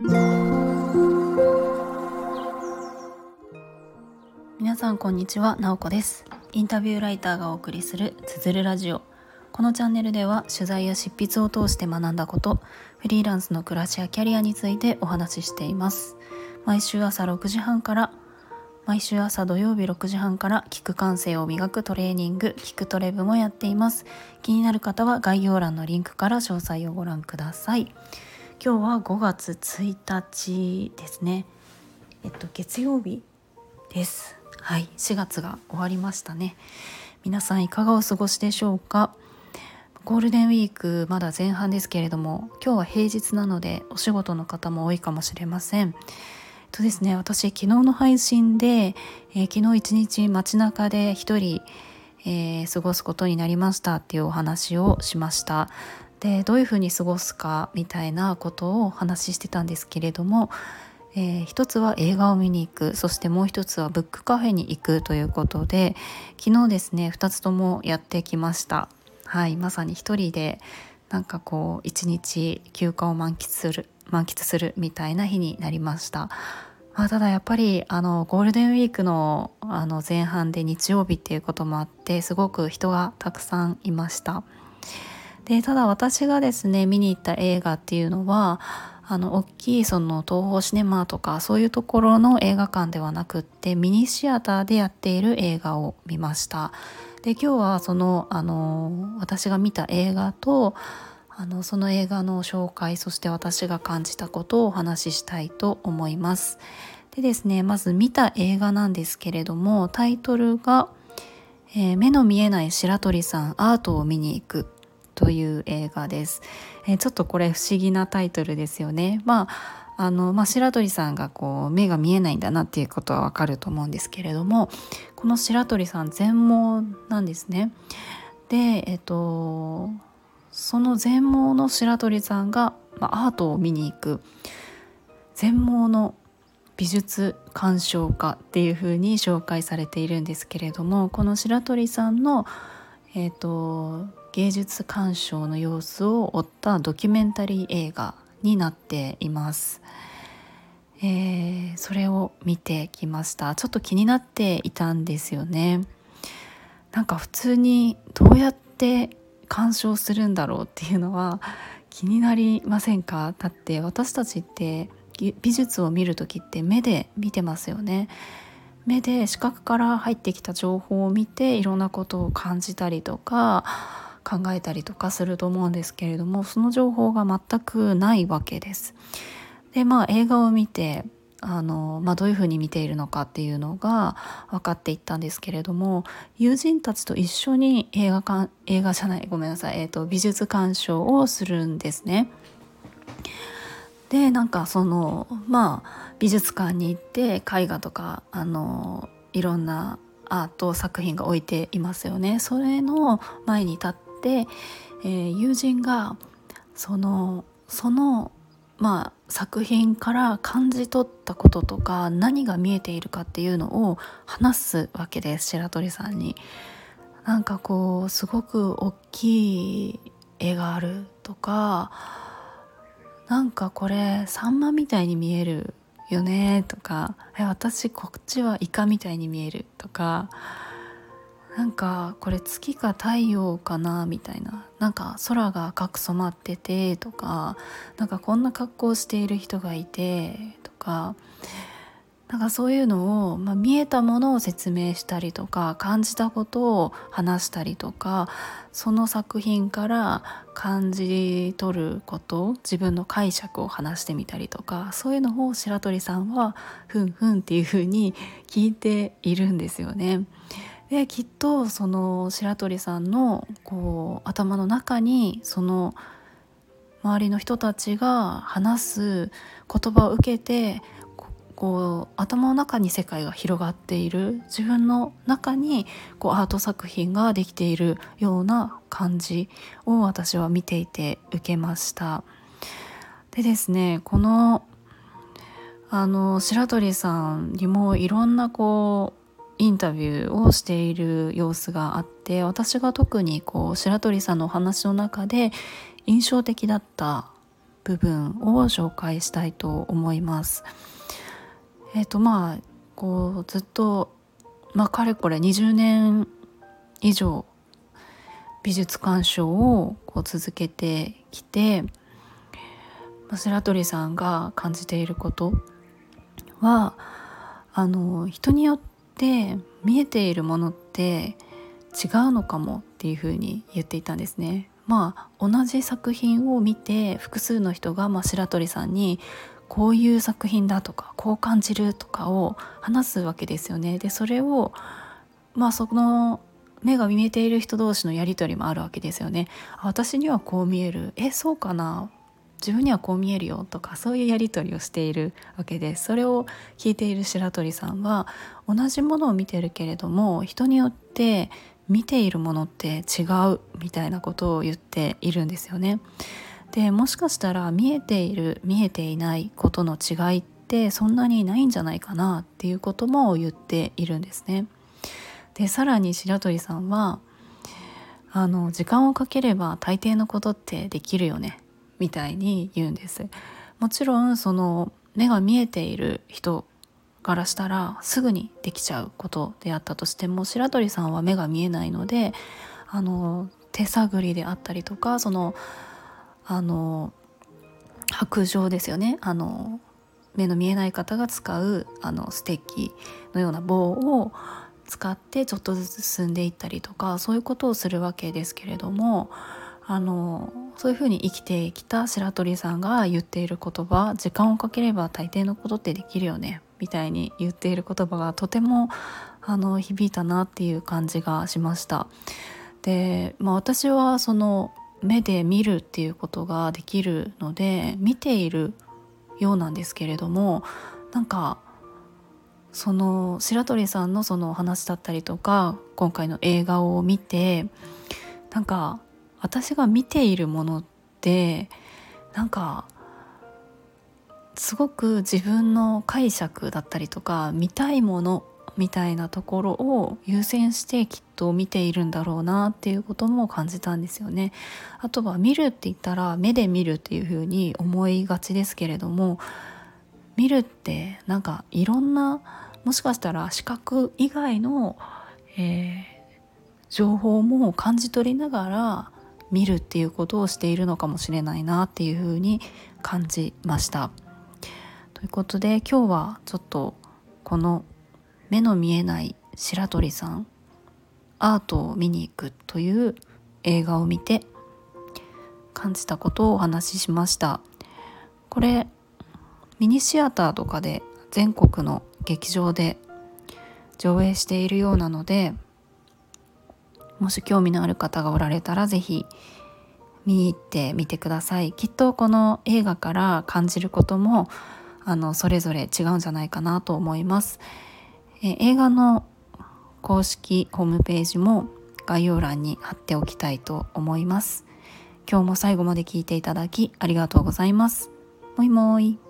皆さんこんにちは、なおこです。インタビューライターがお送りするつづるラジオ。このチャンネルでは取材や執筆を通して学んだことフリーランスの暮らしやキャリアについてお話ししています。毎週朝6時半から毎週朝土曜日6時半から聞く感性を磨くトレーニング聞くトレブもやっています。気になる方は概要欄のリンクから詳細をご覧ください。今日は5月1日ですね。えっと月曜日です。はい。4月が終わりましたね。皆さんいかがお過ごしでしょうか？ゴールデンウィークまだ前半ですけれども今日は平日なのでお仕事の方も多いかもしれません。とですね私昨日の配信で、えー、昨日一日街中で一人、えー、過ごすことになりましたっていうお話をしました。でどういうふうに過ごすかみたいなことをお話ししてたんですけれども、えー、一つは映画を見に行くそしてもう一つはブックカフェに行くということで昨日ですね2つともやってきましたはいまさに一人でなんかこう一日休暇を満喫する満喫するみたいな日になりました。まあ、ただやっぱりあのゴールデンウィークのあの前半で日曜日っていうこともあってすごく人がたくさんいました。でただ私がですね見に行った映画っていうのはあの大きいその東宝シネマとかそういうところの映画館ではなくってミニシアターでやっている映画を見ました。で今日はそのあの私が見た映画とあのその映画の紹介そして私が感じたことをお話ししたいと思います。でですねまず見た映画なんですけれどもタイトルが、えー、目の見えない白鳥さんアートを見に行く」という映画です、えー、ちょっとこれ不思議なタイトルですよね。まああの、まあ、白鳥さんがこう目が見えないんだなっていうことはわかると思うんですけれどもこの白鳥さん全盲なんですね。でえっとその全盲の白鳥さんが、まあ、アートを見に行く全盲の美術鑑賞家っていう風に紹介されているんですけれどもこの白鳥さんの、えーと、芸術鑑賞の様子を追ったドキュメンタリー映画になっています。えー、それを見てきました。ちょっと気になっていたんですよね。なんか普通にどうやって鑑賞するんだろうっていうのは 気になりませんか？だって私たちって美術を見る時って目で見てますよね。目で視覚から入ってきた情報を見ていろんなことを感じたりとか考えたりとかすると思うんですけれどもその情報が全くないわけです。でまあ映画を見てあの、まあ、どういうふうに見ているのかっていうのが分かっていったんですけれども友人たちと一緒に映画館映画じゃないごめんなさい、えーと、美術鑑賞をするんですね。でなんかそのまあ美術館に行って絵画とかあのいろんなアート作品が置いていますよね。それの前に立っ、えー、友人がそのそのまあ作品から感じ取ったこととか何が見えているかっていうのを話すわけです白鳥さんに。なんかこうすごく大きい絵があるとかなんかこれサンマみたいに見えるよねとかえ私こっちはイカみたいに見えるとかなんかこれ月か太陽かなみたいななんか空が赤く染まっててとかなんかこんな格好している人がいてとかなんかそういうのを、まあ、見えたものを説明したりとか感じたことを話したりとかその作品から感じ取ること自分の解釈を話してみたりとかそういうのを白鳥さんはふんふんっていうふうに聞いているんですよね。できっとその白鳥さんのこう頭の中にその周りの人たちが話す言葉を受けてこう頭の中に世界が広がっている自分の中にこうアート作品ができているような感じを私は見ていて受けました。でですねこのあの白鳥さんにもいろんなこうインタビューをしている様子があって私が特にこう白鳥さんのお話の中で印象的だった部分を紹介したいと思います。えっ、ー、とまあこうずっとまあかれこれ20年以上美術鑑賞をこう続けてきてま白鳥さんが感じていることはあの人によって見えているものって違うのかもっていうふうに言っていたんですね。まあ同じ作品を見て複数の人が、まあ、白鳥さんにこういう作品だとかこう感じるとかを話すわけですよね。でそれをまあその目が見えている人同士のやり取りもあるわけですよね。私にはこう見えるえそうかな？自分にはこう見えるよとかそういうやり取りをしているわけですそれを聞いている白鳥さんは同じものを見てるけれども人によって見ているものって違うみたいなことを言っているんですよね。でもしかしたら見えている見えていないことの違いってそんなにないんじゃないかなっていうことも言っているんですね。でさらに白鳥さんはあの時間をかければ大抵のことってできるよねみたいに言うんです。もちろんその目が見えている人からしたらすぐにできちゃうことであったとしても白鳥さんは目が見えないのであの手探りであったりとかそのあの白状ですよね。あの目の見えない方が使うあのステッキのような棒を使ってちょっとずつ進んでいったりとかそういうことをするわけですけれどもあのそういうふうに生きてきた白鳥さんが言っている言葉時間をかければ大抵のことってできるよねみたいに言っている言葉がとてもあの響いたなっていう感じがしました。で、まあ、私はその目で見るっていうことができるので見ているようなんですけれどもなんかその白鳥さんのその話だったりとか今回の映画を見てなんか私が見ているものってなんかすごく自分の解釈だったりとか見たいものみたいなところを優先してきっと見ているんだろうなっていうことも感じたんですよね。あとは見るって言ったら目で見るっていう風に思いがちですけれども見るってなんかいろんなもしかしたら視覚以外の、えー、情報も感じ取りながら見るっていうことをしているのかもしれないなっていうふうに感じました。ということで今日はちょっとこの目の見えない白鳥さんアートを見に行くという映画を見て感じたことをお話ししましたこれミニシアターとかで全国の劇場で上映しているようなのでもし興味のある方がおられたら是非見に行ってみてください。きっとこの映画から感じることもあのそれぞれ違うんじゃないかなと思います。え映画の公式ホームページも概要欄に貼っておきたいと思います。今日も最後まで聞いていただきありがとうございます。もいもい。